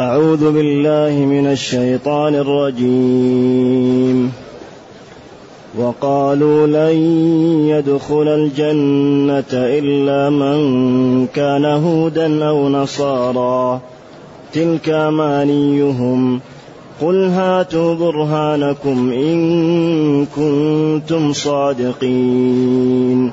أعوذ بالله من الشيطان الرجيم. وقالوا لن يدخل الجنة إلا من كان هودا أو نصارى تلك أمانيهم. قل هاتوا برهانكم إن كنتم صادقين.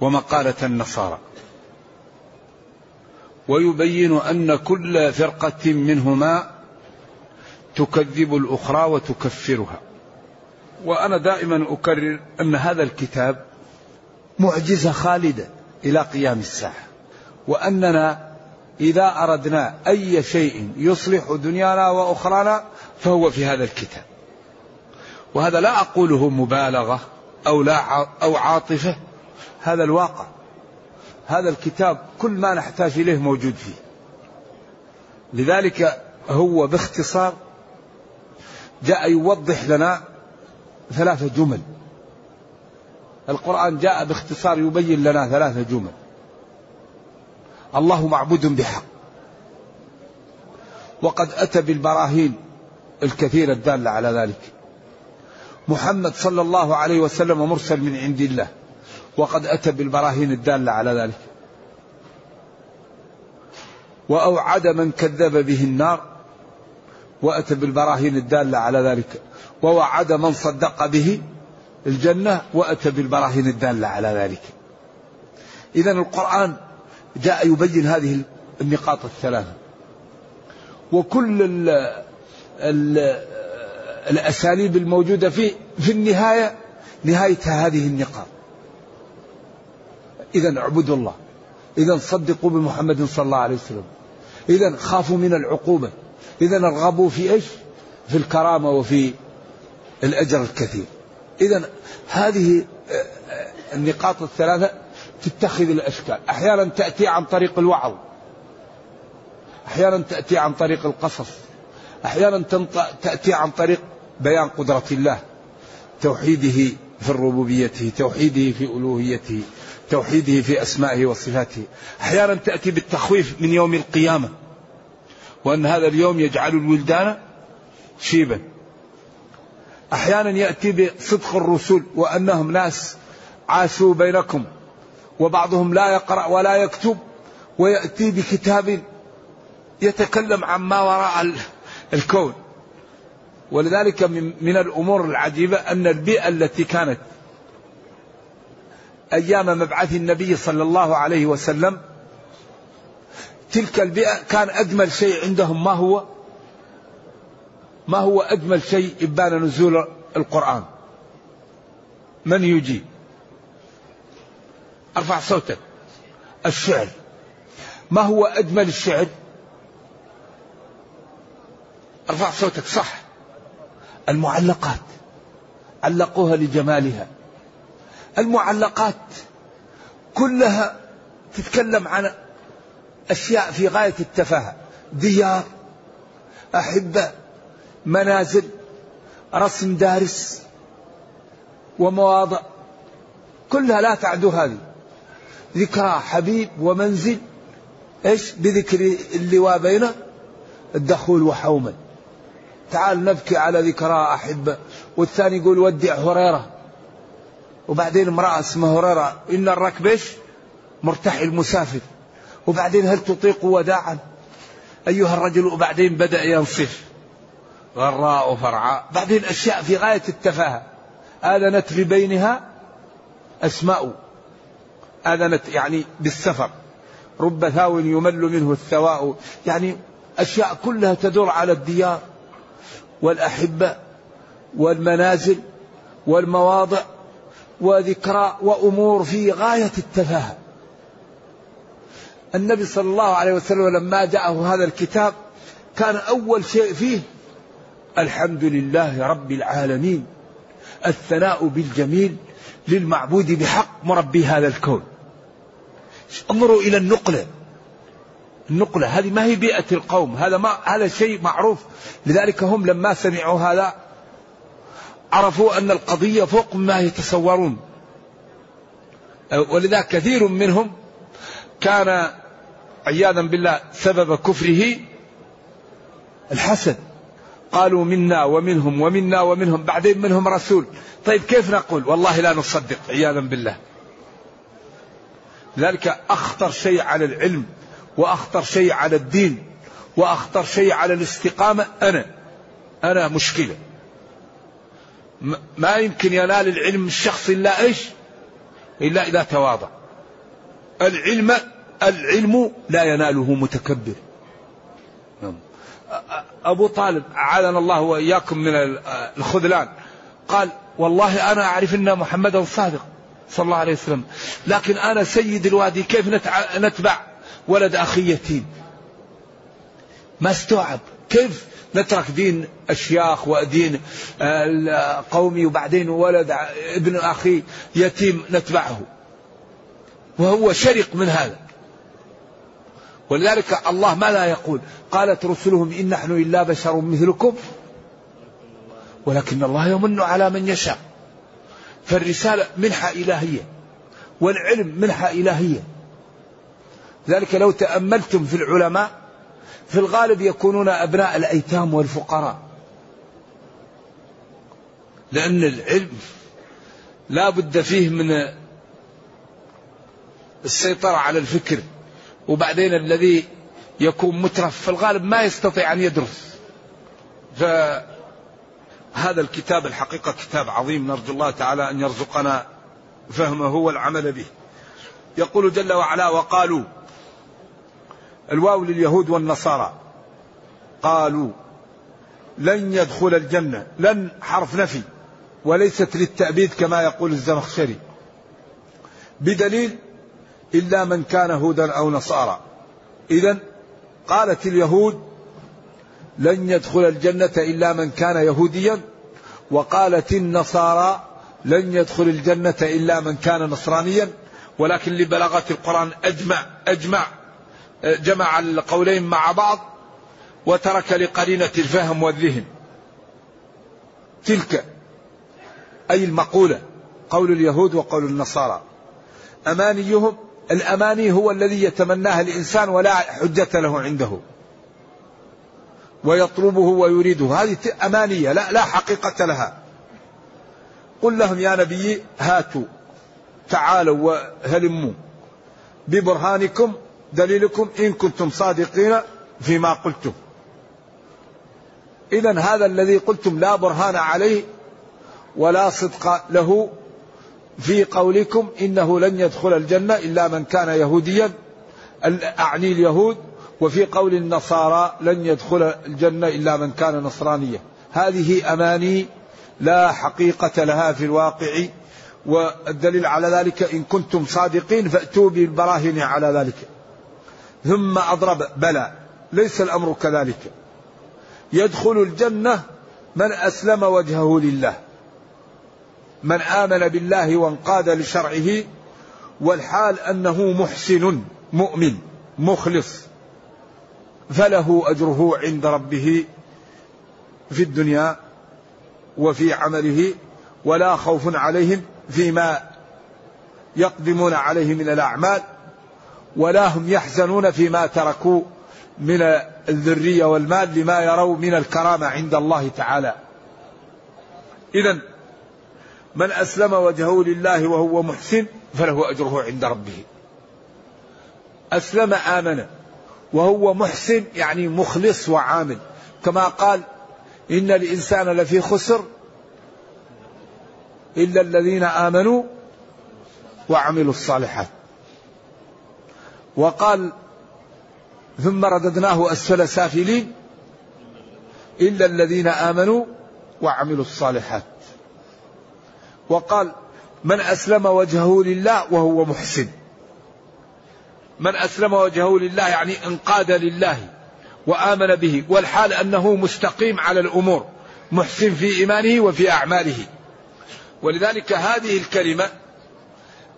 ومقالة النصارى. ويبين أن كل فرقة منهما تكذب الأخرى وتكفرها. وأنا دائما أكرر أن هذا الكتاب معجزة خالدة إلى قيام الساعة. وأننا إذا أردنا أي شيء يصلح دنيانا وأخرانا فهو في هذا الكتاب. وهذا لا أقوله مبالغة أو لا أو عاطفة. هذا الواقع هذا الكتاب كل ما نحتاج إليه موجود فيه. لذلك هو باختصار جاء يوضح لنا ثلاثة جمل. القرآن جاء باختصار يبين لنا ثلاثة جمل. الله معبود بحق. وقد أتى بالبراهين الكثيرة الدالة على ذلك. محمد صلى الله عليه وسلم مرسل من عند الله. وقد أتى بالبراهين الدالة على ذلك. وأوعد من كذب به النار وأتى بالبراهين الدالة على ذلك. ووعد من صدق به الجنة وأتى بالبراهين الدالة على ذلك. إذا القرآن جاء يبين هذه النقاط الثلاثة. وكل ال ال الأساليب الموجودة فيه في النهاية نهاية هذه النقاط. إذا اعبدوا الله. إذا صدقوا بمحمد صلى الله عليه وسلم. إذا خافوا من العقوبة. إذا ارغبوا في إيش؟ في الكرامة وفي الأجر الكثير. إذا هذه النقاط الثلاثة تتخذ الأشكال. أحيانا تأتي عن طريق الوعظ. أحيانا تأتي عن طريق القصص. أحيانا تأتي عن طريق بيان قدرة الله. توحيده في ربوبيته توحيده في ألوهيته. توحيده في أسمائه وصفاته. أحيانا تأتي بالتخويف من يوم القيامة وأن هذا اليوم يجعل الولدان شيبا. أحيانا يأتي بصدق الرسل وأنهم ناس عاشوا بينكم وبعضهم لا يقرأ ولا يكتب ويأتي بكتاب يتكلم عما وراء الكون. ولذلك من الأمور العجيبة أن البيئة التي كانت أيام مبعث النبي صلى الله عليه وسلم تلك البيئة كان أجمل شيء عندهم ما هو؟ ما هو أجمل شيء إبان نزول القرآن؟ من يجيب أرفع صوتك. الشعر. ما هو أجمل الشعر؟ أرفع صوتك صح. المعلقات. علقوها لجمالها. المعلقات كلها تتكلم عن أشياء في غاية التفاهة. ديار أحبة منازل رسم دارس ومواضع كلها لا تعدو هذه. ذكرى حبيب ومنزل إيش؟ بذكر اللواء بين الدخول وحوما تعال نبكي على ذكرى أحبة والثاني يقول ودع هريرة. وبعدين امرأة اسمها هريرة إن الركب إيش؟ مرتحل مسافر. وبعدين هل تطيق وداعا؟ أيها الرجل وبعدين بدأ ينصف. غراء فرعاء بعدين أشياء في غاية التفاهة. آذنت ببينها أسماء. آذنت يعني بالسفر. رب ثاو يمل منه الثواء. يعني أشياء كلها تدور على الديار والأحبة والمنازل والمواضع. وذكرى وأمور في غاية التفاهة النبي صلى الله عليه وسلم لما جاءه هذا الكتاب كان أول شيء فيه الحمد لله رب العالمين الثناء بالجميل للمعبود بحق مربي هذا الكون. انظروا إلى النقلة. النقلة هذه ما هي بيئة القوم هذا ما هذا شيء معروف. لذلك هم لما سمعوا هذا عرفوا أن القضية فوق ما يتصورون. ولذا كثير منهم كان عياذا بالله سبب كفره الحسد. قالوا منا ومنهم ومنا ومنهم بعدين منهم رسول. طيب كيف نقول؟ والله لا نصدق عياذا بالله. ذلك أخطر شيء على العلم وأخطر شيء على الدين وأخطر شيء على الاستقامة أنا أنا مشكلة. ما يمكن ينال العلم الشخص إلا إيش؟ إلا إذا تواضع. العلم العلم لا يناله متكبر. نعم. أبو طالب أعاذنا الله وإياكم من الخذلان. قال والله أنا أعرف أن محمدا صادق صلى الله عليه وسلم. لكن أنا سيد الوادي كيف نتبع ولد أخي يتيم؟ ما استوعب. كيف؟ نترك دين الشياخ ودين قومي وبعدين ولد ابن أخي يتيم نتبعه. وهو شرق من هذا. ولذلك الله ما لا يقول قالت رسلهم إن نحن إلا بشر مثلكم ولكن الله يمن على من يشاء. فالرسالة منحة إلهية والعلم منحة إلهية. ذلك لو تأملتم في العلماء في الغالب يكونون أبناء الأيتام والفقراء. لأن العلم لا بد فيه من السيطرة على الفكر وبعدين الذي يكون مترف في الغالب ما يستطيع أن يدرس. فهذا الكتاب الحقيقة كتاب عظيم نرجو الله تعالى أن يرزقنا فهمه والعمل به. يقول جل وعلا وقالوا الواو لليهود والنصارى. قالوا لن يدخل الجنة لن حرف نفي وليست للتأبيد كما يقول الزمخشري. بدليل إلا من كان هودا أو نصارى. إذا قالت اليهود لن يدخل الجنة إلا من كان يهوديا وقالت النصارى لن يدخل الجنة إلا من كان نصرانيا ولكن لبلاغة القرآن أجمع أجمع. جمع القولين مع بعض وترك لقرينة الفهم والذهن. تلك أي المقولة قول اليهود وقول النصارى. أمانيهم الأماني هو الذي يتمناها الإنسان ولا حجة له عنده. ويطلبه ويريده. هذه أمانية لا, لا حقيقة لها. قل لهم يا نبي هاتوا تعالوا وهلموا ببرهانكم دليلكم إن كنتم صادقين فيما قلتم. إذا هذا الذي قلتم لا برهان عليه ولا صدق له في قولكم إنه لن يدخل الجنة إلا من كان يهوديا أعني اليهود وفي قول النصارى لن يدخل الجنة إلا من كان نصرانيا. هذه أماني لا حقيقة لها في الواقع والدليل على ذلك إن كنتم صادقين فأتوا بالبراهين على ذلك. ثم أضرب. بلى. ليس الأمر كذلك. يدخل الجنة من أسلم وجهه لله. من آمن بالله وانقاد لشرعه والحال أنه محسن مؤمن مخلص فله أجره عند ربه في الدنيا وفي عمله ولا خوف عليهم فيما يقدمون عليه من الأعمال. ولا هم يحزنون فيما تركوا من الذرية والمال لما يروا من الكرامة عند الله تعالى. إذا من أسلم وجهه لله وهو محسن فله أجره عند ربه. أسلم آمن وهو محسن يعني مخلص وعامل. كما قال إن الإنسان لفي خسر إلا الذين آمنوا وعملوا الصالحات. وقال ثم رددناه أسفل سافلين إلا الذين آمنوا وعملوا الصالحات. وقال من أسلم وجهه لله وهو محسن. من أسلم وجهه لله يعني انقاد لله وآمن به والحال أنه مستقيم على الأمور محسن في إيمانه وفي أعماله. ولذلك هذه الكلمة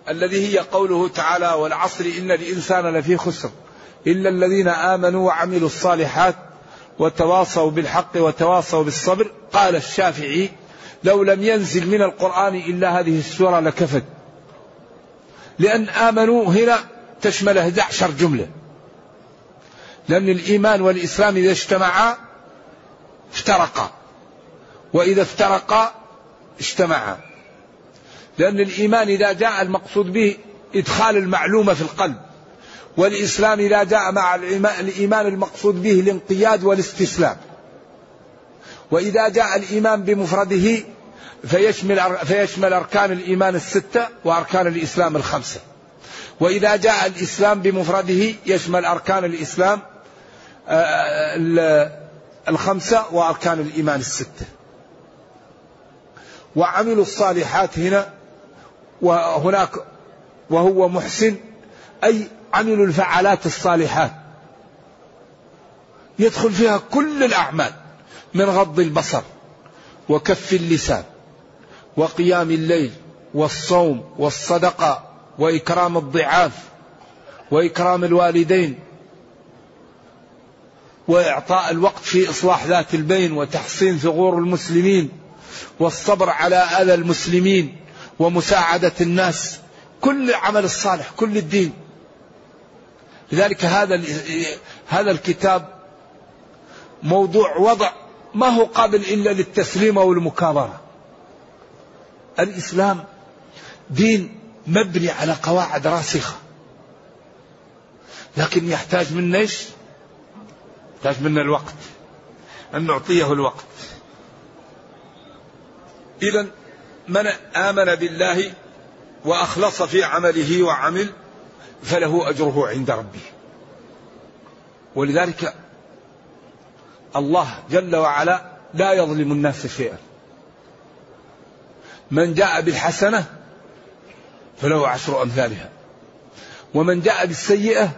الذي هي قوله تعالى والعصر إن الإنسان لفي خسر إلا الذين آمنوا وعملوا الصالحات وتواصوا بالحق وتواصوا بالصبر. قال الشافعي لو لم ينزل من القرآن إلا هذه السورة لكفت. لأن آمنوا هنا تشمل 11 جملة. لأن الإيمان والإسلام إذا اجتمعا افترقا. وإذا افترقا اجتمعا. لأن الإيمان إذا جاء المقصود به إدخال المعلومة في القلب والإسلام إذا جاء مع الإيمان المقصود به الانقياد والاستسلام. وإذا جاء الإيمان بمفرده فيشمل فيشمل أركان الإيمان الستة وأركان الإسلام الخمسة. وإذا جاء الإسلام بمفرده يشمل أركان الإسلام آه، الخمسة وأركان الإيمان الستة. وعملوا الصالحات هنا وهناك وهو محسن أي عملوا الفعالات الصالحات. يدخل فيها كل الأعمال من غض البصر وكف اللسان وقيام الليل والصوم والصدقة وإكرام الضعاف وإكرام الوالدين وإعطاء الوقت في إصلاح ذات البين وتحصين ثغور المسلمين والصبر على أذى المسلمين. ومساعدة الناس كل عمل الصالح كل الدين لذلك هذا هذا الكتاب موضوع وضع ما هو قابل إلا للتسليم أو المكابره. الإسلام دين مبني على قواعد راسخة. لكن يحتاج منا إيش؟ يحتاج منا الوقت. أن نعطيه الوقت. اذا من آمن بالله وأخلص في عمله وعمل فله أجره عند ربه. ولذلك الله جل وعلا لا يظلم الناس شيئا. من جاء بالحسنة فله عشر أمثالها. ومن جاء بالسيئة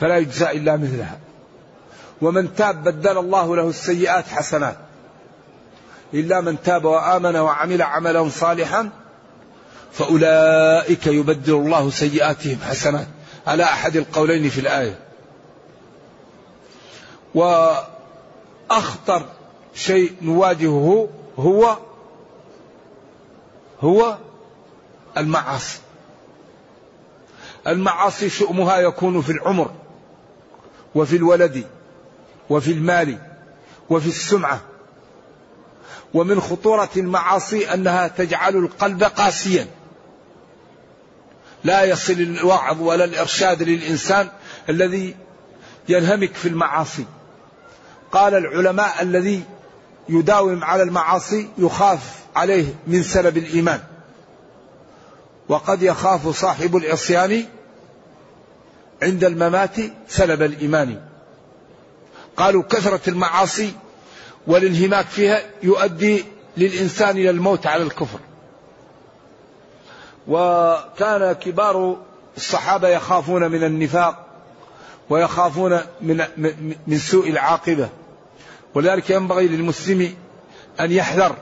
فلا يجزى إلا مثلها. ومن تاب بدل الله له السيئات حسنات. إلا من تاب وآمن وعمل عملا صالحا فأولئك يبدل الله سيئاتهم حسنات. على أحد القولين في الآية. وأخطر شيء نواجهه هو هو المعاصي. المعاصي شؤمها يكون في العمر وفي الولد وفي المال وفي السمعة. ومن خطورة المعاصي أنها تجعل القلب قاسيا. لا يصل الوعظ ولا الإرشاد للإنسان الذي ينهمك في المعاصي. قال العلماء الذي يداوم على المعاصي يخاف عليه من سلب الإيمان. وقد يخاف صاحب العصيان عند الممات سلب الإيمان. قالوا كثرة المعاصي والانهماك فيها يؤدي للإنسان إلى الموت على الكفر. وكان كبار الصحابة يخافون من النفاق ويخافون من من سوء العاقبة. ولذلك ينبغي للمسلم أن يحذر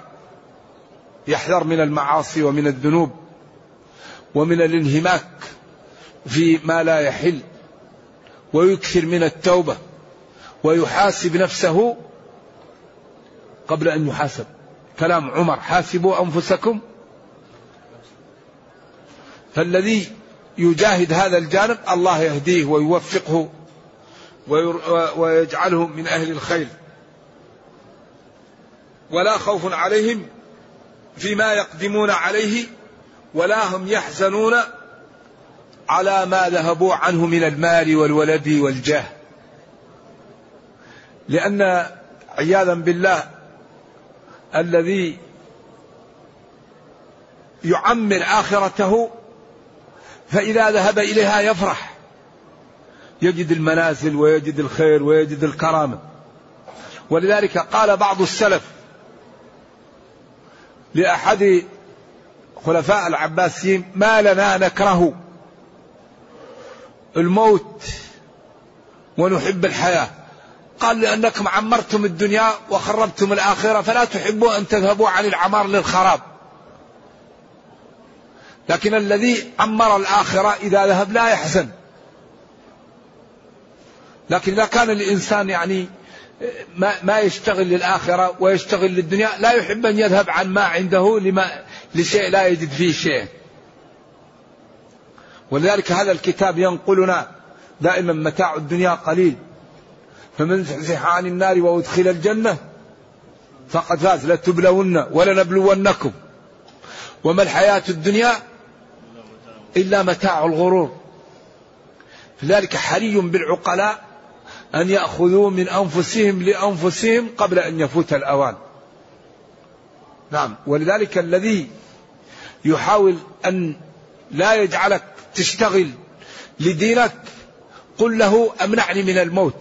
يحذر من المعاصي ومن الذنوب ومن الانهماك في ما لا يحل ويكثر من التوبة ويحاسب نفسه قبل أن يحاسب. كلام عمر حاسبوا أنفسكم. فالذي يجاهد هذا الجانب الله يهديه ويوفقه ويجعله من أهل الخير. ولا خوف عليهم فيما يقدمون عليه ولا هم يحزنون على ما ذهبوا عنه من المال والولد والجاه. لأن عياذا بالله الذي يعمر آخرته فإذا ذهب إليها يفرح. يجد المنازل ويجد الخير ويجد الكرامة. ولذلك قال بعض السلف لأحد خلفاء العباسيين ما لنا نكره الموت ونحب الحياة. قال لأنكم عمرتم الدنيا وخربتم الآخرة فلا تحبوا أن تذهبوا عن العمار للخراب. لكن الذي عمر الآخرة إذا ذهب لا يحزن. لكن إذا كان الإنسان يعني ما ما يشتغل للآخرة ويشتغل للدنيا لا يحب أن يذهب عن ما عنده لما لشيء لا يجد فيه شيء. ولذلك هذا الكتاب ينقلنا دائما متاع الدنيا قليل. فمن زحزح عن النار وأدخل الجنة فقد فاز لتبلون ولنبلونكم. وما الحياة الدنيا إلا متاع الغرور. لذلك حري بالعقلاء أن يأخذوا من أنفسهم لأنفسهم قبل أن يفوت الأوان. نعم ولذلك الذي يحاول أن لا يجعلك تشتغل لدينك قل له أمنعني من الموت.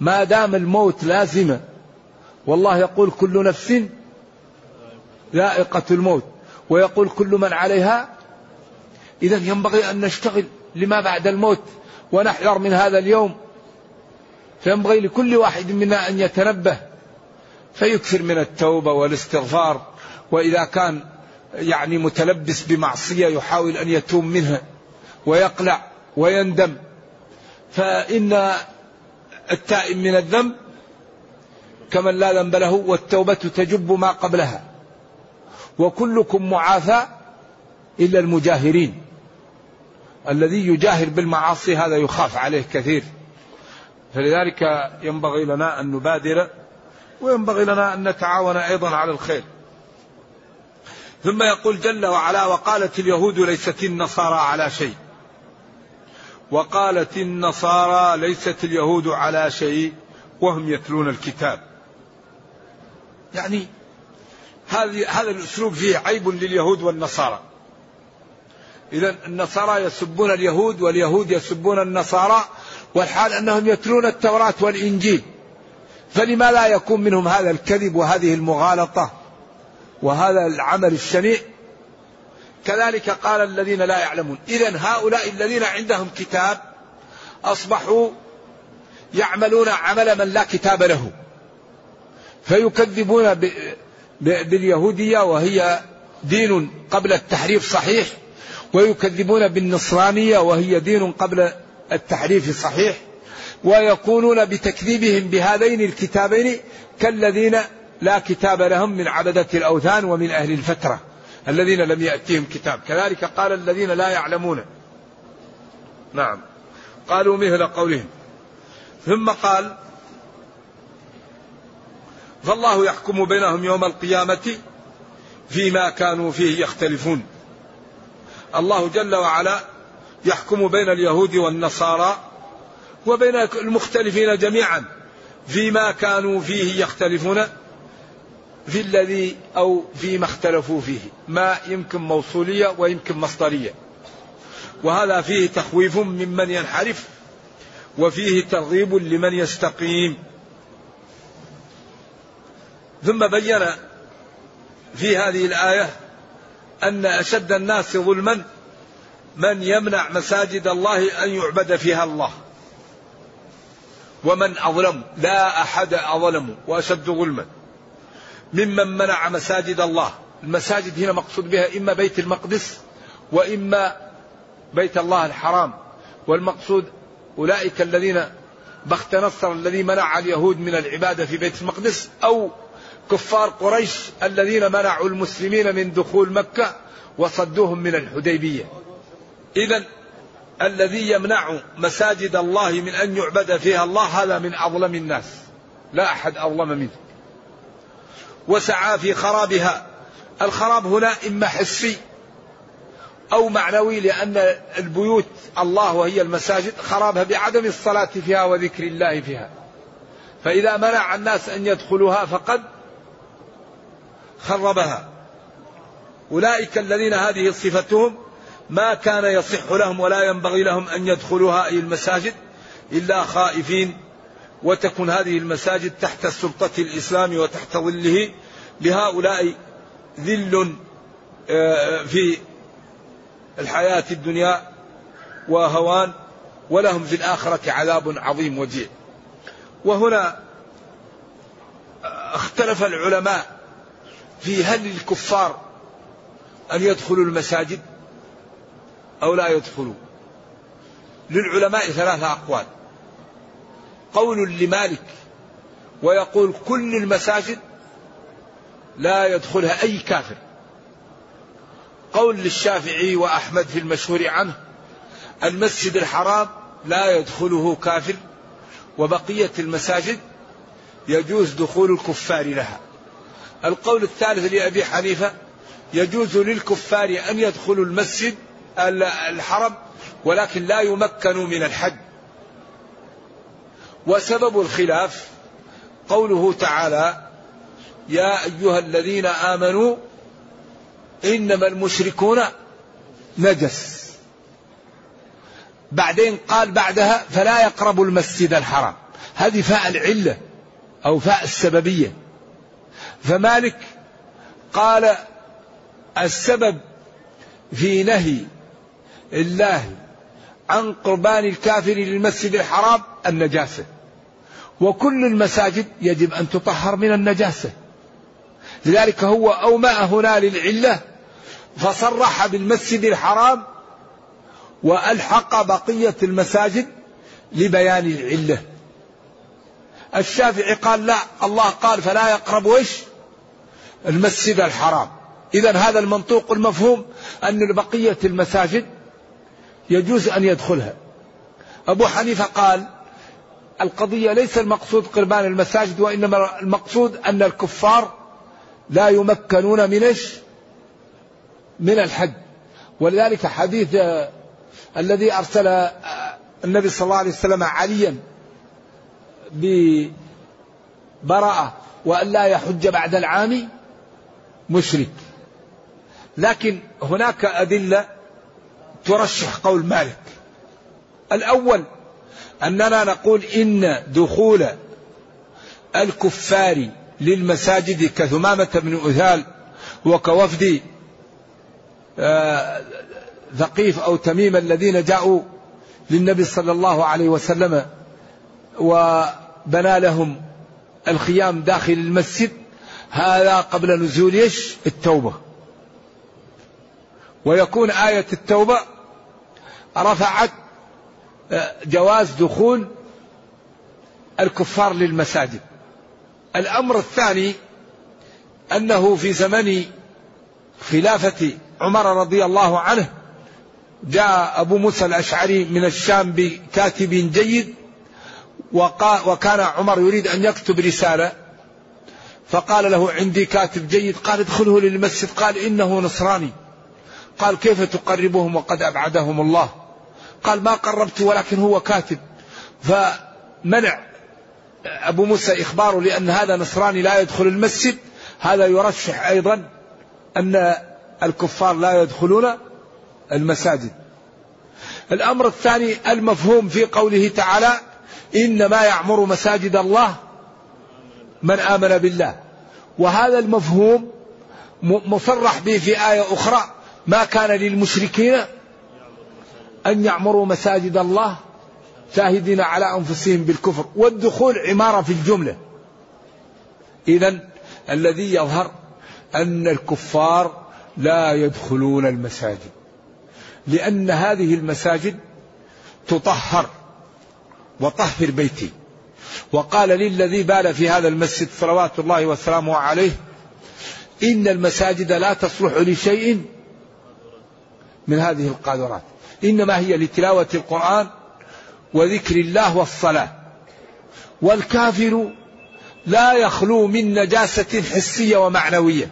ما دام الموت لازمة. والله يقول كل نفس ذائقة الموت. ويقول كل من عليها. إذا ينبغي أن نشتغل لما بعد الموت ونحذر من هذا اليوم. فينبغي لكل واحد منا أن يتنبه. فيكثر من التوبة والاستغفار. وإذا كان يعني متلبس بمعصية يحاول أن يتوب منها. ويقلع ويندم. فإن التائب من الذنب كمن لا ذنب له والتوبة تجب ما قبلها. وكلكم معافى إلا المجاهرين. الذي يجاهر بالمعاصي هذا يخاف عليه كثير. فلذلك ينبغي لنا أن نبادر وينبغي لنا أن نتعاون أيضا على الخير. ثم يقول جل وعلا وقالت اليهود ليست النصارى على شيء. وقالت النصارى ليست اليهود على شيء وهم يتلون الكتاب. يعني هذا الأسلوب فيه عيب لليهود والنصارى. اذا النصارى يسبون اليهود واليهود يسبون النصارى والحال أنهم يتلون التوراة والإنجيل. فلما لا يكون منهم هذا الكذب وهذه المغالطة وهذا العمل الشنيع كذلك قال الذين لا يعلمون. إذا هؤلاء الذين عندهم كتاب أصبحوا يعملون عمل من لا كتاب له. فيكذبون باليهودية وهي دين قبل التحريف صحيح ويكذبون بالنصرانية وهي دين قبل التحريف صحيح ويكونون بتكذيبهم بهذين الكتابين كالذين لا كتاب لهم من عبدة الأوثان ومن أهل الفترة. الذين لم يأتيهم كتاب. كذلك قال الذين لا يعلمون. نعم. قالوا مثل قولهم. ثم قال فالله يحكم بينهم يوم القيامة فيما كانوا فيه يختلفون. الله جل وعلا يحكم بين اليهود والنصارى وبين المختلفين جميعا فيما كانوا فيه يختلفون. في الذي أو فيما اختلفوا فيه ما يمكن موصولية ويمكن مصدرية. وهذا فيه تخويف ممن ينحرف وفيه ترغيب لمن يستقيم. ثم بين في هذه الآية أن أشد الناس ظلما من يمنع مساجد الله أن يعبد فيها الله. ومن أظلم لا أحد أظلم وأشد ظلما. ممن منع مساجد الله. المساجد هنا مقصود بها إما بيت المقدس وإما بيت الله الحرام. والمقصود أولئك الذين بخت نصر الذي منع اليهود من العبادة في بيت المقدس أو كفار قريش الذين منعوا المسلمين من دخول مكة وصدوهم من الحديبية. إذا الذي يمنع مساجد الله من أن يعبد فيها الله هذا من أظلم الناس. لا أحد أظلم منه. وسعى في خرابها. الخراب هنا إما حسي أو معنوي لأن البيوت الله وهي المساجد خرابها بعدم الصلاة فيها وذكر الله فيها. فإذا منع الناس أن يدخلوها فقد خربها. أولئك الذين هذه صفتهم ما كان يصح لهم ولا ينبغي لهم أن يدخلوها أي المساجد إلا خائفين وتكون هذه المساجد تحت سلطة الإسلام وتحت ظله. لهؤلاء ذل آه، في الحياة الدنيا وهوان ولهم في الآخرة عذاب عظيم وجيع وهنا اختلف العلماء في هل للكفار أن يدخلوا المساجد أو لا يدخلوا. للعلماء ثلاثة أقوال. قول لمالك ويقول كل المساجد لا يدخلها أي كافر. قول للشافعي وأحمد في المشهور عنه المسجد الحرام لا يدخله كافر وبقية المساجد يجوز دخول الكفار لها. القول الثالث لأبي حنيفة يجوز للكفار أن يدخلوا المسجد الحرم ولكن لا يمكنوا من الحج. وسبب الخلاف قوله تعالى يا أيها الذين آمنوا إنما المشركون نجس. بعدين قال بعدها فلا يقربوا المسجد الحرام. هذه فاء العلة أو فاء السببية. فمالك قال السبب في نهي الله عن قربان الكافر للمسجد الحرام النجاسة. وكل المساجد يجب أن تطهر من النجاسة. لذلك هو أومأ هنا للعلة فصرح بالمسجد الحرام وألحق بقية المساجد لبيان العلة. الشافعي قال لا الله قال فلا يقرب وش؟ المسجد الحرام. إذا هذا المنطوق المفهوم أن بقية المساجد يجوز أن يدخلها. أبو حنيفة قال القضية ليس المقصود قربان المساجد وإنما المقصود أن الكفار لا يمكنون من إيش؟ من الحج. ولذلك حديث الذي أرسل النبي صلى الله عليه وسلم عليا ببراءة وأن لا يحج بعد العام مشرك. لكن هناك أدلة ترشح قول مالك. الأول أننا نقول إن دخول الكفار للمساجد كثمامة بن أثال وكوفد آه، ثقيف أو تميم الذين جاءوا للنبي صلى الله عليه وسلم وبنى لهم الخيام داخل المسجد هذا قبل نزول إيش؟ التوبة. ويكون آية التوبة رفعت آه، جواز دخول الكفار للمساجد. الأمر الثاني أنه في زمن خلافة عمر رضي الله عنه جاء أبو موسى الأشعري من الشام بكاتب جيد وكان عمر يريد أن يكتب رسالة. فقال له عندي كاتب جيد قال ادخله للمسجد قال إنه نصراني. قال كيف تقربهم وقد أبعدهم الله؟ قال ما قربت ولكن هو كاتب. فمنع أبو موسى إخباره لأن هذا نصراني لا يدخل المسجد. هذا يرشح أيضا أن الكفار لا يدخلون المساجد. الأمر الثاني المفهوم في قوله تعالى إنما يعمر مساجد الله من آمن بالله. وهذا المفهوم مصرح به في آية أخرى ما كان للمشركين أن يعمروا مساجد الله شاهدين على أنفسهم بالكفر والدخول عمارة في الجملة. إذا الذي يظهر أن الكفار لا يدخلون المساجد لأن هذه المساجد تطهر وطهر بيتي. وقال للذي بال في هذا المسجد صلوات الله وسلامه عليه إن المساجد لا تصلح لشيء من هذه القاذورات. إنما هي لتلاوة القرآن وذكر الله والصلاة. والكافر لا يخلو من نجاسة حسية ومعنوية.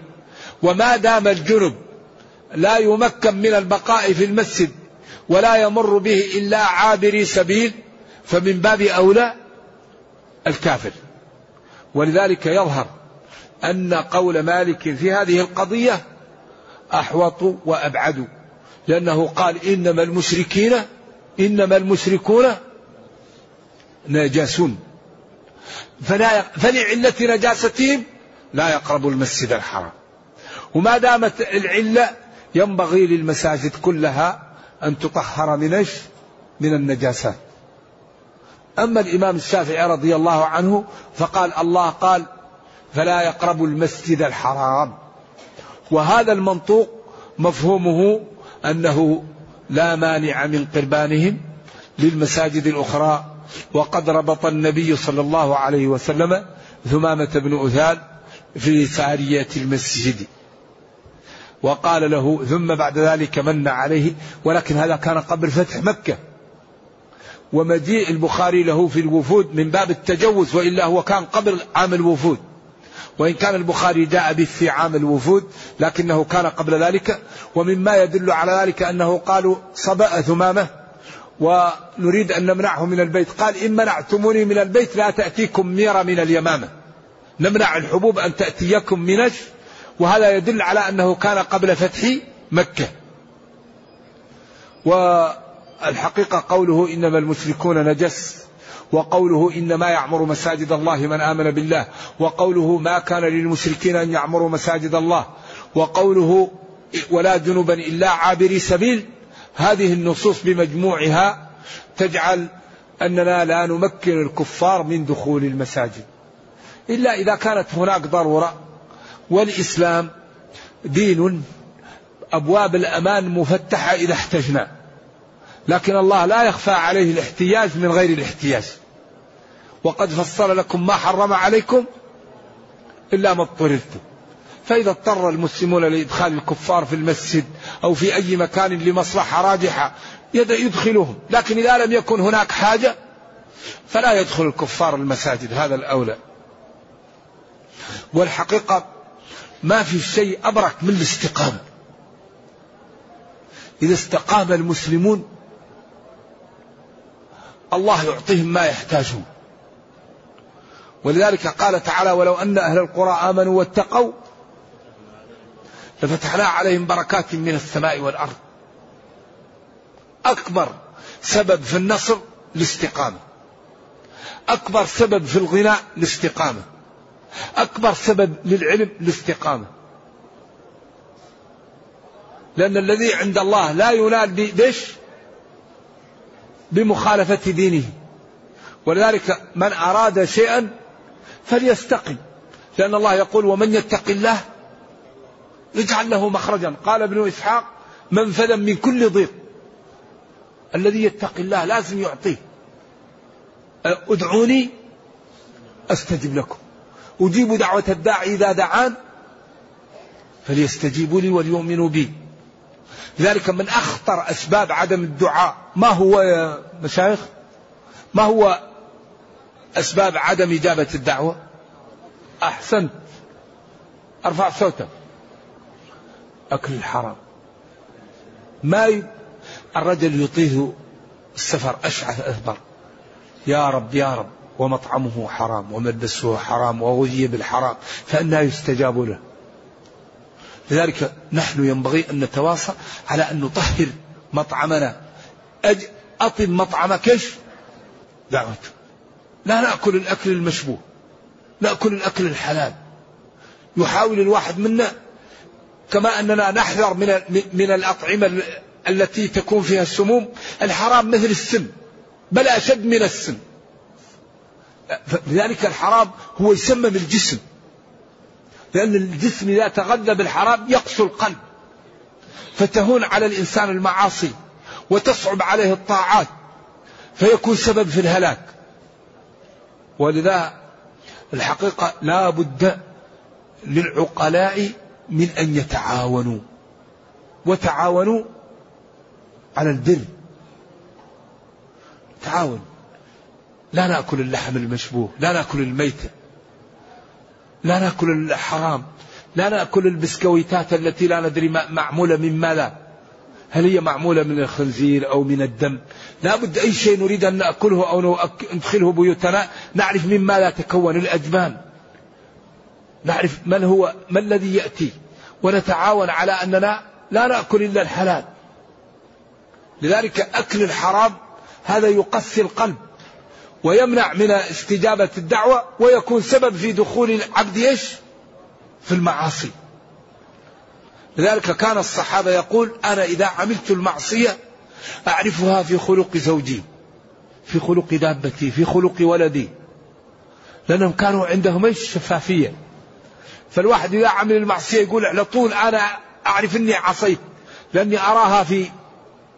وما دام الجنب لا يمكن من البقاء في المسجد ولا يمر به إلا عابري سبيل فمن باب أولى الكافر. ولذلك يظهر أن قول مالك في هذه القضية أحوط وأبعد لأنه قال إنما المشركين إنما المشركون نجاسون. فلا فلعلة نجاستهم لا يقرب المسجد الحرام. وما دامت العلة ينبغي للمساجد كلها أن تطهر من من النجاسات. أما الإمام الشافعي رضي الله عنه فقال الله قال فلا يقرب المسجد الحرام. وهذا المنطوق مفهومه أنه لا مانع من قربانهم للمساجد الأخرى وقد ربط النبي صلى الله عليه وسلم ثمامة بن أثال في سارية المسجد. وقال له ثم بعد ذلك من عليه ولكن هذا كان قبل فتح مكة. ومجيء البخاري له في الوفود من باب التجوز وإلا هو كان قبل عام الوفود. وإن كان البخاري جاء به في عام الوفود لكنه كان قبل ذلك. ومما يدل على ذلك أنه قالوا صبأ ثمامة. ونريد أن نمنعه من البيت. قال إن منعتموني من البيت لا تأتيكم ميرة من اليمامة. نمنع الحبوب أن تأتيكم منج وهذا يدل على أنه كان قبل فتح مكة. والحقيقة قوله إنما المشركون نجس. وقوله إنما يعمر مساجد الله من آمن بالله. وقوله ما كان للمشركين أن يعمروا مساجد الله. وقوله ولا جنبا إلا عابري سبيل. هذه النصوص بمجموعها تجعل أننا لا نمكن الكفار من دخول المساجد. إلا إذا كانت هناك ضرورة والإسلام دين أبواب الأمان مفتحة إذا احتجنا. لكن الله لا يخفى عليه الاحتياج من غير الاحتياج. وقد فصل لكم ما حرم عليكم إلا ما اضطررتم. فإذا اضطر المسلمون لإدخال الكفار في المسجد أو في أي مكان لمصلحة راجحة يدخلهم لكن إذا لم يكن هناك حاجة فلا يدخل الكفار المساجد. هذا الأولى. والحقيقة ما في شيء أبرك من الاستقامة. إذا استقام المسلمون الله يعطيهم ما يحتاجون. ولذلك قال تعالى ولو أن أهل القرى آمنوا واتقوا لفتحنا عليهم بركات من السماء والأرض. أكبر سبب في النصر الاستقامة. أكبر سبب في الغناء الاستقامة. أكبر سبب للعلم الاستقامة. لأن الذي عند الله لا ينال بإيش؟ بمخالفة دينه. ولذلك من أراد شيئا فليستقم. لأن الله يقول ومن يتق الله يجعل له مخرجا. قال ابن إسحاق منفذا من كل ضيق. الذي يتقي الله لازم يعطيه. أدعوني أستجب لكم. أجيب دعوة الداعي إذا دعان فليستجيبوا لي وليؤمنوا بي. لذلك من أخطر أسباب عدم الدعاء. ما هو يا مشايخ؟ ما هو أسباب عدم إجابة الدعوة؟ أحسنت. أرفع صوتك. أكل الحرام. ما ي... الرجل يطيه السفر أشعث أثبر. يا رب يا رب ومطعمه حرام وملبسه حرام وغذي بالحرام فأنا يستجاب له. لذلك نحن ينبغي أن نتواصى على أن نطهر مطعمنا. أج... أطب مطعمك إيش؟ دعوته لا نأكل الأكل المشبوه. نأكل الأكل الحلال. يحاول الواحد منا كما أننا نحذر من من الأطعمة التي تكون فيها السموم الحرام مثل السم بل أشد من السم. لذلك الحرام هو يسمم الجسم لأن الجسم إذا تغذى بالحرام يقسو القلب. فتهون على الإنسان المعاصي وتصعب عليه الطاعات فيكون سبب في الهلاك. ولذا الحقيقة لا بد للعقلاء من أن يتعاونوا. وتعاونوا على البر. تعاون. لا نأكل اللحم المشبوه لا نأكل الميتة لا نأكل الحرام. لا نأكل البسكويتات التي لا ندري معمولة من ماذا. هل هي معمولة من الخنزير أو من الدم؟ لا بد أي شيء نريد أن نأكله أو ندخله بيوتنا نعرف من ماذا تكون الاجبان نعرف من هو ما الذي يأتي. ونتعاون على أننا لا نأكل إلا الحلال. لذلك أكل الحرام هذا يقسي القلب ويمنع من استجابة الدعوة ويكون سبب في دخول العبد إيش؟ في المعاصي. لذلك كان الصحابة يقول أنا إذا عملت المعصية أعرفها في خلق زوجي في خلق دابتي في خلق ولدي. لأنهم كانوا عندهم إيش؟ شفافية. فالواحد إذا عمل المعصية يقول على طول أنا أعرف أني عصيت لأني أراها في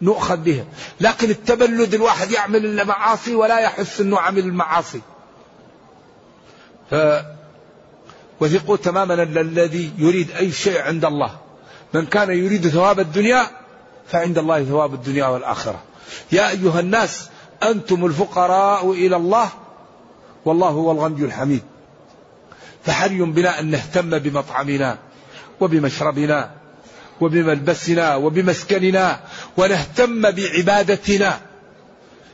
نؤخذ بها. لكن التبلد الواحد يعمل المعاصي ولا يحس أنه عمل المعاصي ف وثقوا تماما الذي يريد أي شيء عند الله. من كان يريد ثواب الدنيا فعند الله ثواب الدنيا والآخرة. يا أيها الناس أنتم الفقراء إلى الله والله هو الغني الحميد. فحري بنا أن نهتم بمطعمنا وبمشربنا وبملبسنا وبمسكننا ونهتم بعبادتنا.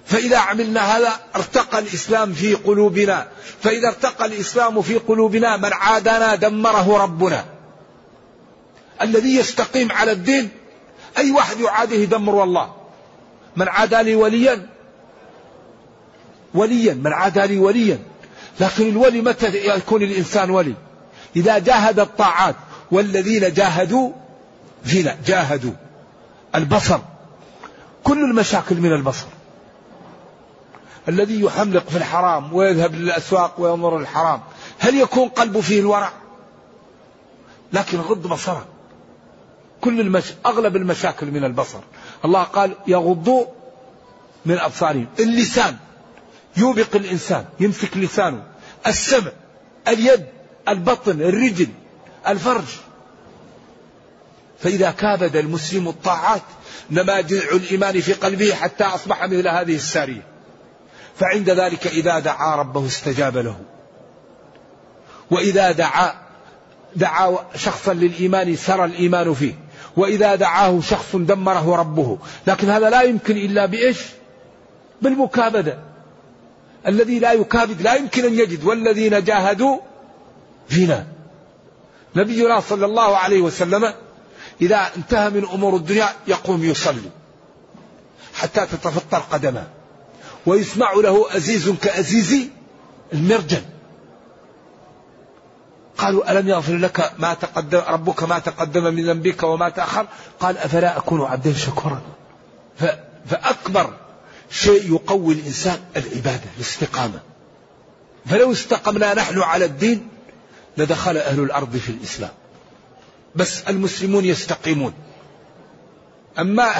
فإذا عملنا هذا ارتقى الإسلام في قلوبنا. فإذا ارتقى الإسلام في قلوبنا من عادنا دمره ربنا. الذي يستقيم على الدين أي واحد يعاده يدمر الله. من عادى لي وليا وليا من عادى لي وليا. لكن الولي متى يكون الإنسان ولي؟ إذا جاهد الطاعات والذين جاهدوا فينا جاهدوا. البصر. كل المشاكل من البصر. الذي يحملق في الحرام ويذهب للأسواق وينظر الحرام هل يكون قلبه فيه الورع؟ لكن غض بصره. كل المش... أغلب المشاكل من البصر. الله قال يغضوا من أبصارهم. اللسان. يوبق الإنسان يمسك لسانه. السمع اليد البطن الرجل الفرج. فإذا كابد المسلم الطاعات نما جذع الإيمان في قلبه حتى أصبح مثل هذه السارية. فعند ذلك إذا دعا ربه استجاب له. وإذا دعا دعا شخصا للإيمان سرى الإيمان فيه. وإذا دعاه شخص دمره ربه. لكن هذا لا يمكن إلا بإيش؟ بالمكابدة. الذي لا يكابد لا يمكن أن يجد. والذين جاهدوا فينا. نبينا صلى الله عليه وسلم إذا انتهى من أمور الدنيا يقوم يصلي حتى تتفطر قدمه. ويسمع له أزيز كأزيز المرجل. قالوا ألم يغفر لك ما تقدم ربك ما تقدم من ذنبك وما تأخر؟ قال أفلا أكون عبدا شكورا. فأكبر شيء يقوي الإنسان العبادة الاستقامة. فلو استقمنا نحن على الدين لدخل أهل الأرض في الإسلام. بس المسلمون يستقيمون. أما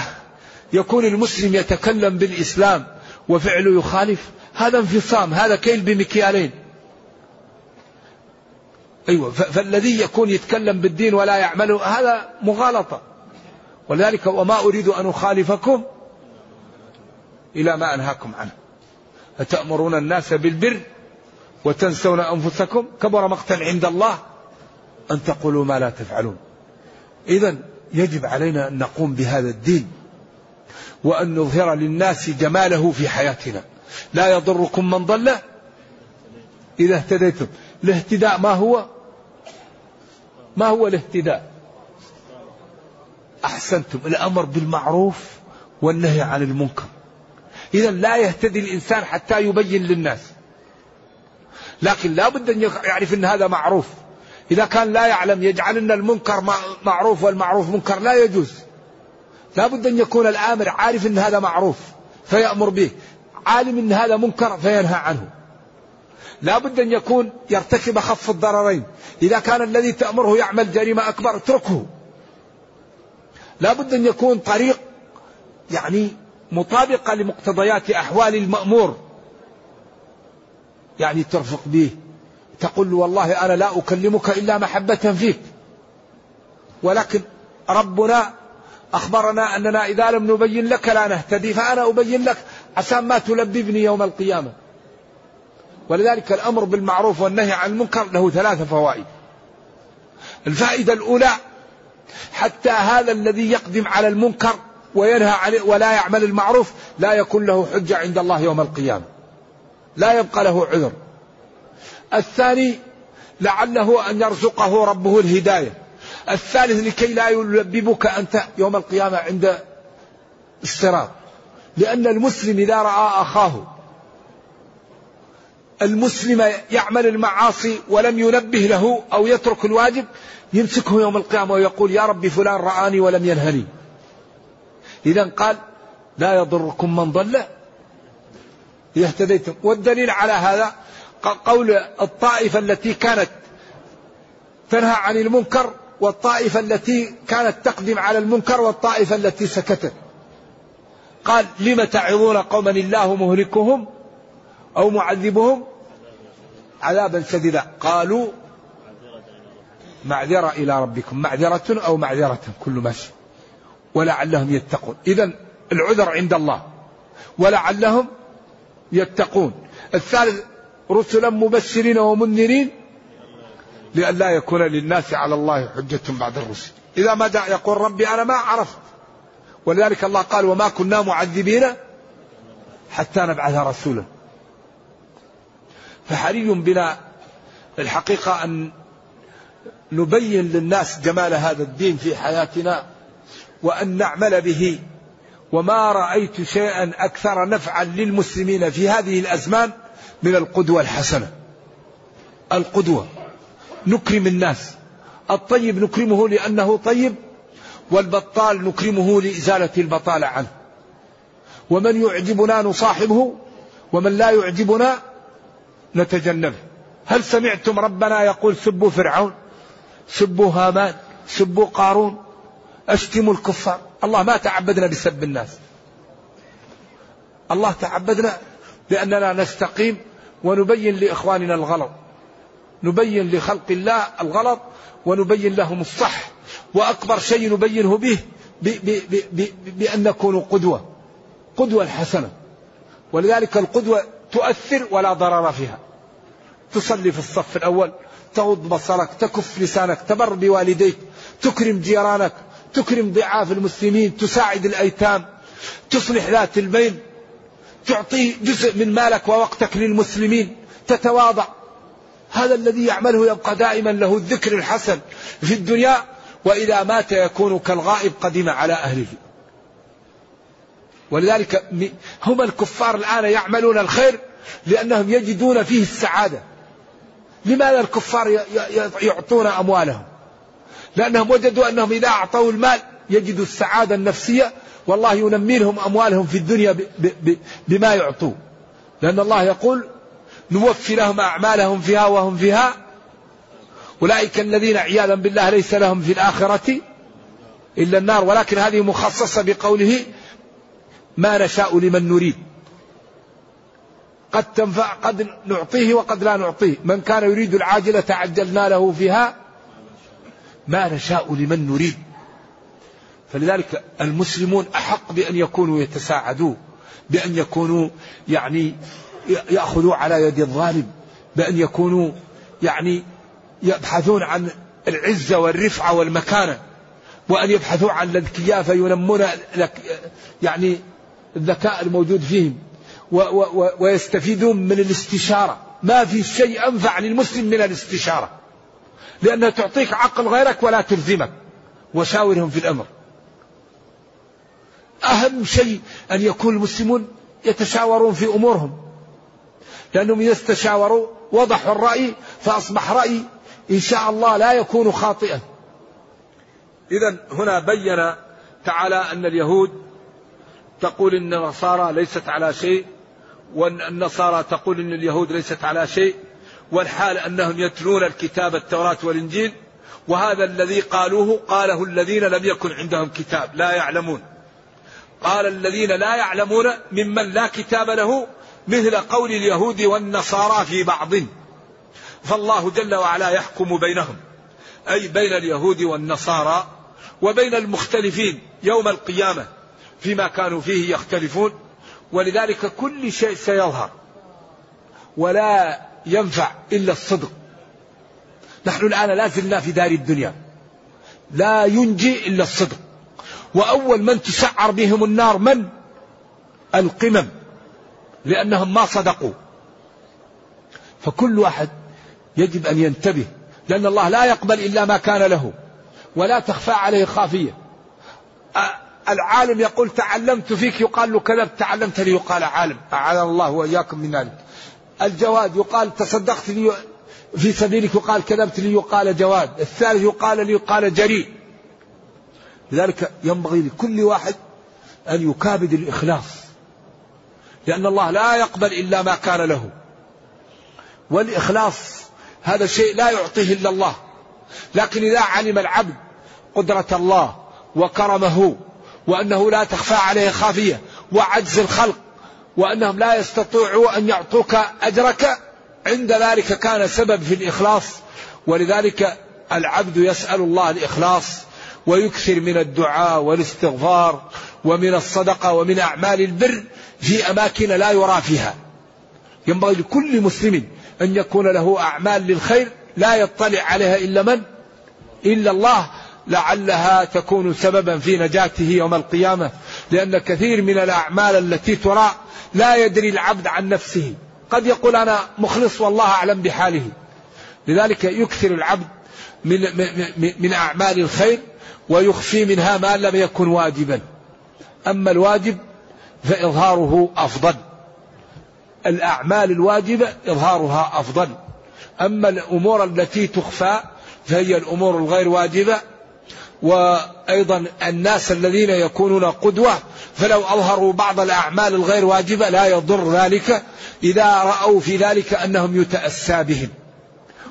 يكون المسلم يتكلم بالإسلام وفعله يخالف هذا انفصام هذا كيل بمكيالين. أيوة فالذي يكون يتكلم بالدين ولا يعمله هذا مغالطة. ولذلك وما أريد أن أخالفكم إلى ما أنهاكم عنه. أتأمرون الناس بالبر وتنسون أنفسكم؟ كبر مقتا عند الله أن تقولوا ما لا تفعلون. إذا يجب علينا أن نقوم بهذا الدين وأن نظهر للناس جماله في حياتنا. لا يضركم من ضل إذا اهتديتم. الاهتداء ما هو؟ ما هو الاهتداء؟ أحسنتم. الأمر بالمعروف والنهي عن المنكر. إذا لا يهتدي الإنسان حتى يبين للناس. لكن لا بد أن يعرف أن هذا معروف. إذا كان لا يعلم يجعل أن المنكر معروف والمعروف منكر لا يجوز. لا بد أن يكون الآمر عارف أن هذا معروف فيأمر به. عالم أن هذا منكر فينهى عنه. لا بد أن يكون يرتكب خف الضررين. إذا كان الذي تأمره يعمل جريمة أكبر اتركه. لا بد أن يكون طريق يعني مطابقة لمقتضيات أحوال المأمور. يعني ترفق به تقول والله أنا لا أكلمك إلا محبة فيك. ولكن ربنا أخبرنا أننا إذا لم نبين لك لا نهتدي فأنا أبين لك عشان ما تلببني يوم القيامة. ولذلك الأمر بالمعروف والنهي عن المنكر له ثلاثة فوائد. الفائدة الأولى حتى هذا الذي يقدم على المنكر وينهى عليه ولا يعمل المعروف لا يكون له حجة عند الله يوم القيامة. لا يبقى له عذر. الثاني لعله أن يرزقه ربه الهداية. الثالث لكي لا يلببك أنت يوم القيامة عند الصراط. لأن المسلم إذا رأى أخاه المسلم يعمل المعاصي ولم ينبه له أو يترك الواجب يمسكه يوم القيامة ويقول يا ربي فلان رآني ولم ينهني. إذا قال لا يضركم من ضل. إذا اهتديتم والدليل على هذا قول الطائفة التي كانت تنهى عن المنكر والطائفة التي كانت تقدم على المنكر والطائفة التي سكتت. قال لم تعظون قوما الله مهلكهم أو معذبهم؟ عذابا شديدا. قالوا معذرة إلى ربكم. معذرة أو معذرة كل ماشي. ولعلهم يتقون. إذا العذر عند الله. ولعلهم يتقون. الثالث رسلا مبشرين ومنذرين لئلا يكون للناس على الله حجة بعد الرسل. إذا ما جاء يقول ربي أنا ما عرفت. ولذلك الله قال وما كنا معذبين حتى نبعث رسولا. فحري بنا الحقيقة أن نبين للناس جمال هذا الدين في حياتنا وأن نعمل به. وما رأيت شيئا أكثر نفعا للمسلمين في هذه الأزمان من القدوة الحسنة. القدوة. نكرم الناس. الطيب نكرمه لأنه طيب والبطال نكرمه لإزالة البطالة عنه. ومن يعجبنا نصاحبه ومن لا يعجبنا نتجنبه هل سمعتم ربنا يقول سبوا فرعون سبوا هامان سبوا قارون؟ أشتموا الكفار. الله ما تعبدنا بسب الناس. الله تعبدنا بأننا نستقيم ونبين لإخواننا الغلط. نبين لخلق الله الغلط ونبين لهم الصح. وأكبر شيء نبينه به بأن نكون قدوة. قدوة الحسنة ولذلك القدوة تؤثر ولا ضرر فيها. تصلي في الصف الأول تغض بصرك تكف لسانك تبر بوالديك تكرم جيرانك تكرم ضعاف المسلمين تساعد الأيتام تصلح ذات البين تعطي جزء من مالك ووقتك للمسلمين تتواضع. هذا الذي يعمله يبقى دائما له الذكر الحسن في الدنيا وإذا مات يكون كالغائب قدم على أهله. ولذلك هم الكفار الآن يعملون الخير لأنهم يجدون فيه السعادة. لماذا الكفار يعطون أموالهم؟ لأنهم وجدوا أنهم إذا أعطوا المال يجدوا السعادة النفسية. والله ينمي لهم أموالهم في الدنيا بما يعطوا. لأن الله يقول نوفي لهم أعمالهم فيها وهم فيها. أولئك الذين عياذا بالله ليس لهم في الآخرة إلا النار. ولكن هذه مخصصة بقوله ما نشاء لمن نريد. قد تنفع قد نعطيه وقد لا نعطيه. من كان يريد العاجلة عجلنا له فيها ما نشاء لمن نريد. فلذلك المسلمون أحق بأن يكونوا يتساعدوا بأن يكونوا يعني يأخذوا على يد الظالم بأن يكونوا يعني يبحثون عن العزة والرفعة والمكانة وأن يبحثوا عن الأذكياء فينمون يعني الذكاء الموجود فيهم و و ويستفيدون من الاستشارة. ما في شيء أنفع للمسلم من الاستشارة. لأنها تعطيك عقل غيرك ولا تلزمك. وشاورهم في الأمر. أهم شيء أن يكون المسلمون يتشاورون في أمورهم. لأنهم يستشاوروا وضحوا الرأي فأصبح رأي إن شاء الله لا يكون خاطئا. إذا هنا بين تعالى أن اليهود تقول إن النصارى ليست على شيء والنصارى تقول إن اليهود ليست على شيء. والحال أنهم يتلون الكتاب التوراة والإنجيل وهذا الذي قالوه قاله الذين لم يكن عندهم كتاب لا يعلمون. قال الذين لا يعلمون ممن لا كتاب له مثل قول اليهود والنصارى في بعض. فالله جل وعلا يحكم بينهم أي بين اليهود والنصارى وبين المختلفين يوم القيامة فيما كانوا فيه يختلفون. ولذلك كل شيء سيظهر. ولا ينفع إلا الصدق. نحن الآن لا زلنا في دار الدنيا. لا ينجي إلا الصدق. وأول من تسعر بهم النار من؟ القمم. لأنهم ما صدقوا. فكل واحد يجب أن ينتبه لأن الله لا يقبل إلا ما كان له ولا تخفى عليه خافية العالم يقول تعلمت فيك يقال له كذب تعلمت لي يقال عالم. أعاذنا الله وإياكم من ذلك. الجواد يقال تصدقت لي في سبيلك يقال كذبت لي يقال جواد الثالث يقال لي يقال جريء. لذلك ينبغي لكل واحد أن يكابد الإخلاص لأن الله لا يقبل إلا ما كان له. والإخلاص هذا شيء لا يعطيه إلا الله لكن إذا علم العبد قدرة الله وكرمه وأنه لا تخفى عليه خافية وعجز الخلق وأنهم لا يستطيعوا أن يعطوك أجرك. عند ذلك كان سبب في الإخلاص. ولذلك العبد يسأل الله الإخلاص ويكثر من الدعاء والاستغفار ومن الصدقة ومن أعمال البر في أماكن لا يرى فيها. ينبغي لكل مسلم أن يكون له أعمال للخير لا يطلع عليها إلا من؟ إلا الله. لعلها تكون سببا في نجاته يوم القيامة. لأن كثير من الأعمال التي ترى لا يدري العبد عن نفسه. قد يقول أنا مخلص والله أعلم بحاله. لذلك يكثر العبد من, من أعمال الخير ويخفي منها ما لم يكن واجبا. أما الواجب فإظهاره أفضل. الأعمال الواجبة إظهارها أفضل. أما الأمور التي تخفى فهي الأمور الغير واجبة وأيضا الناس الذين يكونون قدوة فلو أظهروا بعض الأعمال الغير واجبة لا يضر ذلك إذا رأوا في ذلك أنهم يتأسى بهم.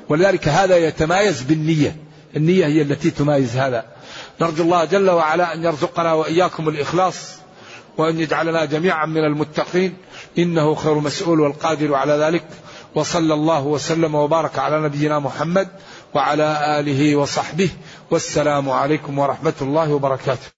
ولذلك هذا يتمايز بالنية. النية هي التي تمايز هذا. نرجو الله جل وعلا أن يرزقنا وإياكم الإخلاص وأن يجعلنا جميعا من المتقين. إنه خير مسؤول والقادر على ذلك. وصلى الله وسلم وبارك على نبينا محمد وعلى آله وصحبه والسلام عليكم ورحمة الله وبركاته.